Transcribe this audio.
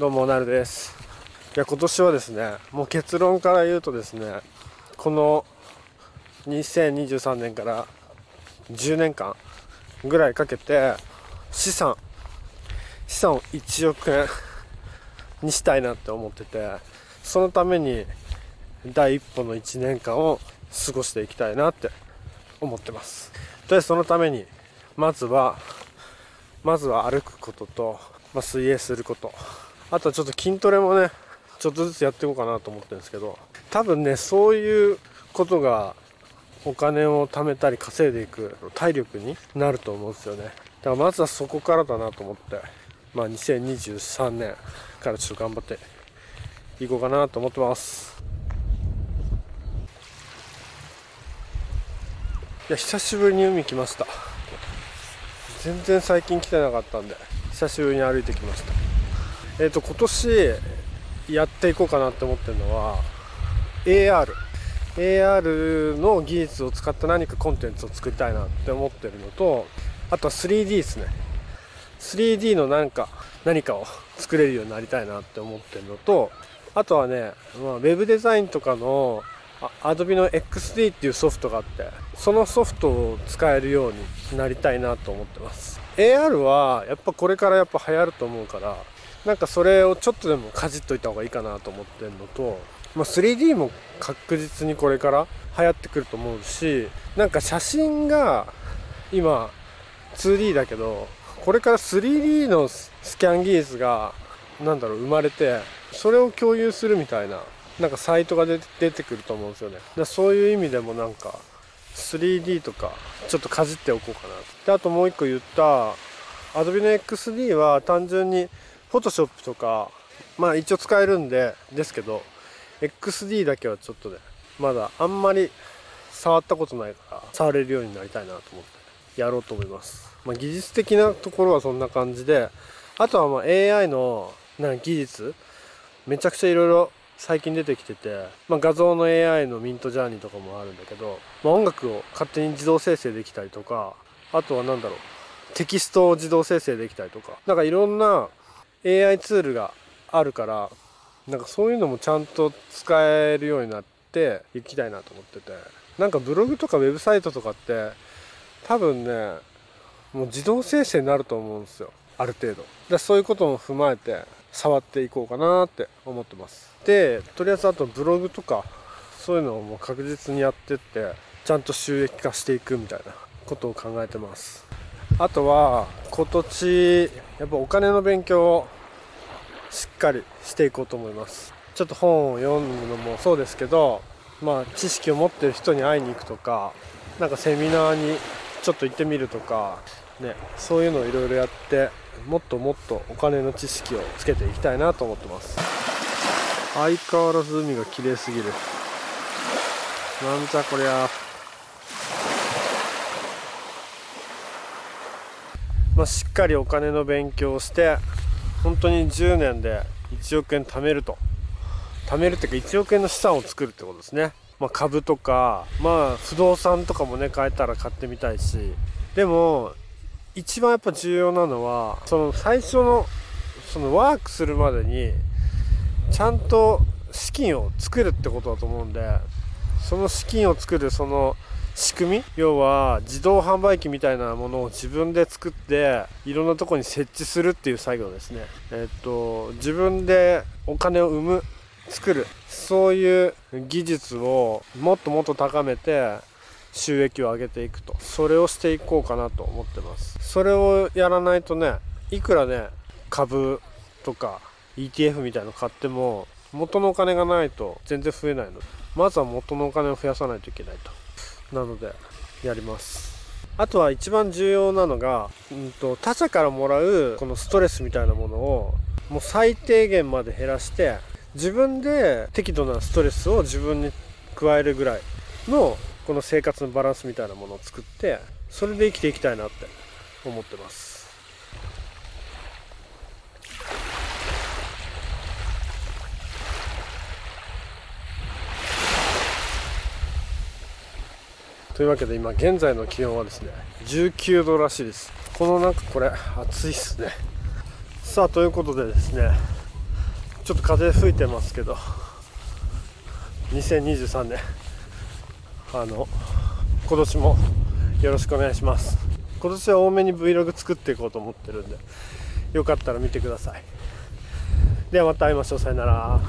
どうもなるです。いや今年はですねもう結論から言うとですねこの2023年から10年間ぐらいかけて資産資産を1億円にしたいなって思っててそのために第一歩の1年間を過ごしていきたいなって思ってます。でそのためにまずはまずは歩くことと、まあ、水泳することあとはちょっと筋トレもねちょっとずつやっていこうかなと思ってるんですけど多分ねそういうことがお金を貯めたり稼いでいく体力になると思うんですよね。だからまずはそこからだなと思ってまあ2023年からちょっと頑張っていこうかなと思ってます。いや久しぶりに海来ました。全然最近来てなかったんで久しぶりに歩いてきました。えっ、ー、と今年やっていこうかなって思ってるのは AR AR の技術を使った何かコンテンツを作りたいなって思ってるのとあとは 3D ですね。3D のなんか何かを作れるようになりたいなって思ってるのとあとはね、まあ、ウェブデザインとかの Adobe の XD っていうソフトがあってそのソフトを使えるようになりたいなと思ってます。AR はやっぱこれからやっぱ流行ると思うからなんかそれをちょっとでもかじっといた方がいいかなと思ってるのと、まあ、3D も確実にこれから流行ってくると思うしなんか写真が今 2D だけどこれから 3D のスキャン技術がなんだろう生まれてそれを共有するみたいななんかサイトが出てくると思うんですよね。だそういう意味でもなんか 3D とかちょっとかじっておこうかなであともう一個言った Adobe の XD は単純に Photoshop とかまあ一応使えるんでですけど XD だけはちょっとねまだあんまり触ったことないから触れるようになりたいなと思ってやろうと思います、まあ、技術的なところはそんな感じであとはまあ AI のな技術めちゃくちゃいろいろ最近出てきてて、まあ、画像の AI のミントジャーニーとかもあるんだけど、まあ、音楽を勝手に自動生成できたりとかあとは何だろうテキストを自動生成できたりとかなんかいろんな AI ツールがあるからなんかそういうのもちゃんと使えるようになっていきたいなと思ってて。なんかブログとかウェブサイトとかって多分ねもう自動生成になると思うんですよ。ある程度。でそういうことも踏まえて触っていこうかなって思ってます。でとりあえずあとブログとかそういうのをもう確実にやってってちゃんと収益化していくみたいなことを考えてます。あとは今年やっぱお金の勉強をしっかりしていこうと思います。ちょっと本を読むのもそうですけどまあ知識を持ってる人に会いに行くとかなんかセミナーにちょっと行ってみるとかねそういうのをいろいろやってもっともっとお金の知識をつけていきたいなと思ってます。相変わらず海が綺麗すぎる。なんじゃこりゃ。まあ、しっかりお金の勉強をして本当に10年で1億円貯めると。貯めるっていうか1億円の資産を作るってことですね、まあ、株とかまあ不動産とかもね買えたら買ってみたいし。でも一番やっぱ重要なのはその最初のそのワークするまでにちゃんと資金を作るってことだと思うんで。その資金を作るその仕組み要は自動販売機みたいなものを自分で作っていろんなとこに設置するっていう作業ですね。えっと自分でお金を生む作るそういう技術をもっともっと高めて収益を上げていくと。それをしていこうかなと思ってます。それをやらないとねいくらね株とか ETF みたいの買っても元のお金がないと全然増えないの。でまずは元のお金を増やさないといけないと。なのでやります。あとは一番重要なのが、うんと、他者からもらうこのストレスみたいなものをもう最低限まで減らして自分で適度なストレスを自分に加えるぐらいのこの生活のバランスみたいなものを作ってそれで生きていきたいなって思ってます。というわけで今現在の気温はですね19度らしいです。このなんかこれ暑いっすね。さあということでですねちょっと風吹いてますけど2023年あの今年もよろしくお願いします。今年は多めに Vlog 作っていこうと思ってるんでよかったら見てください。ではまた会いましょう。さよなら。